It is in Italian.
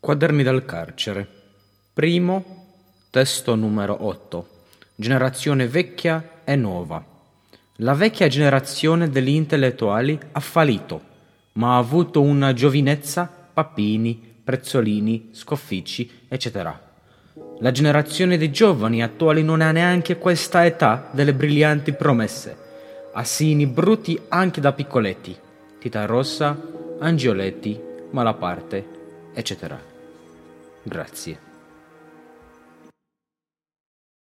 Quaderni dal carcere. Primo, testo numero 8. Generazione vecchia e nuova. La vecchia generazione degli intellettuali ha fallito, ma ha avuto una giovinezza, papini, prezzolini, scofficci, eccetera. La generazione dei giovani attuali non ha neanche questa età delle brillanti promesse. Assini brutti anche da piccoletti. Tita Rossa, Angioletti, Malaparte, eccetera. Grazie.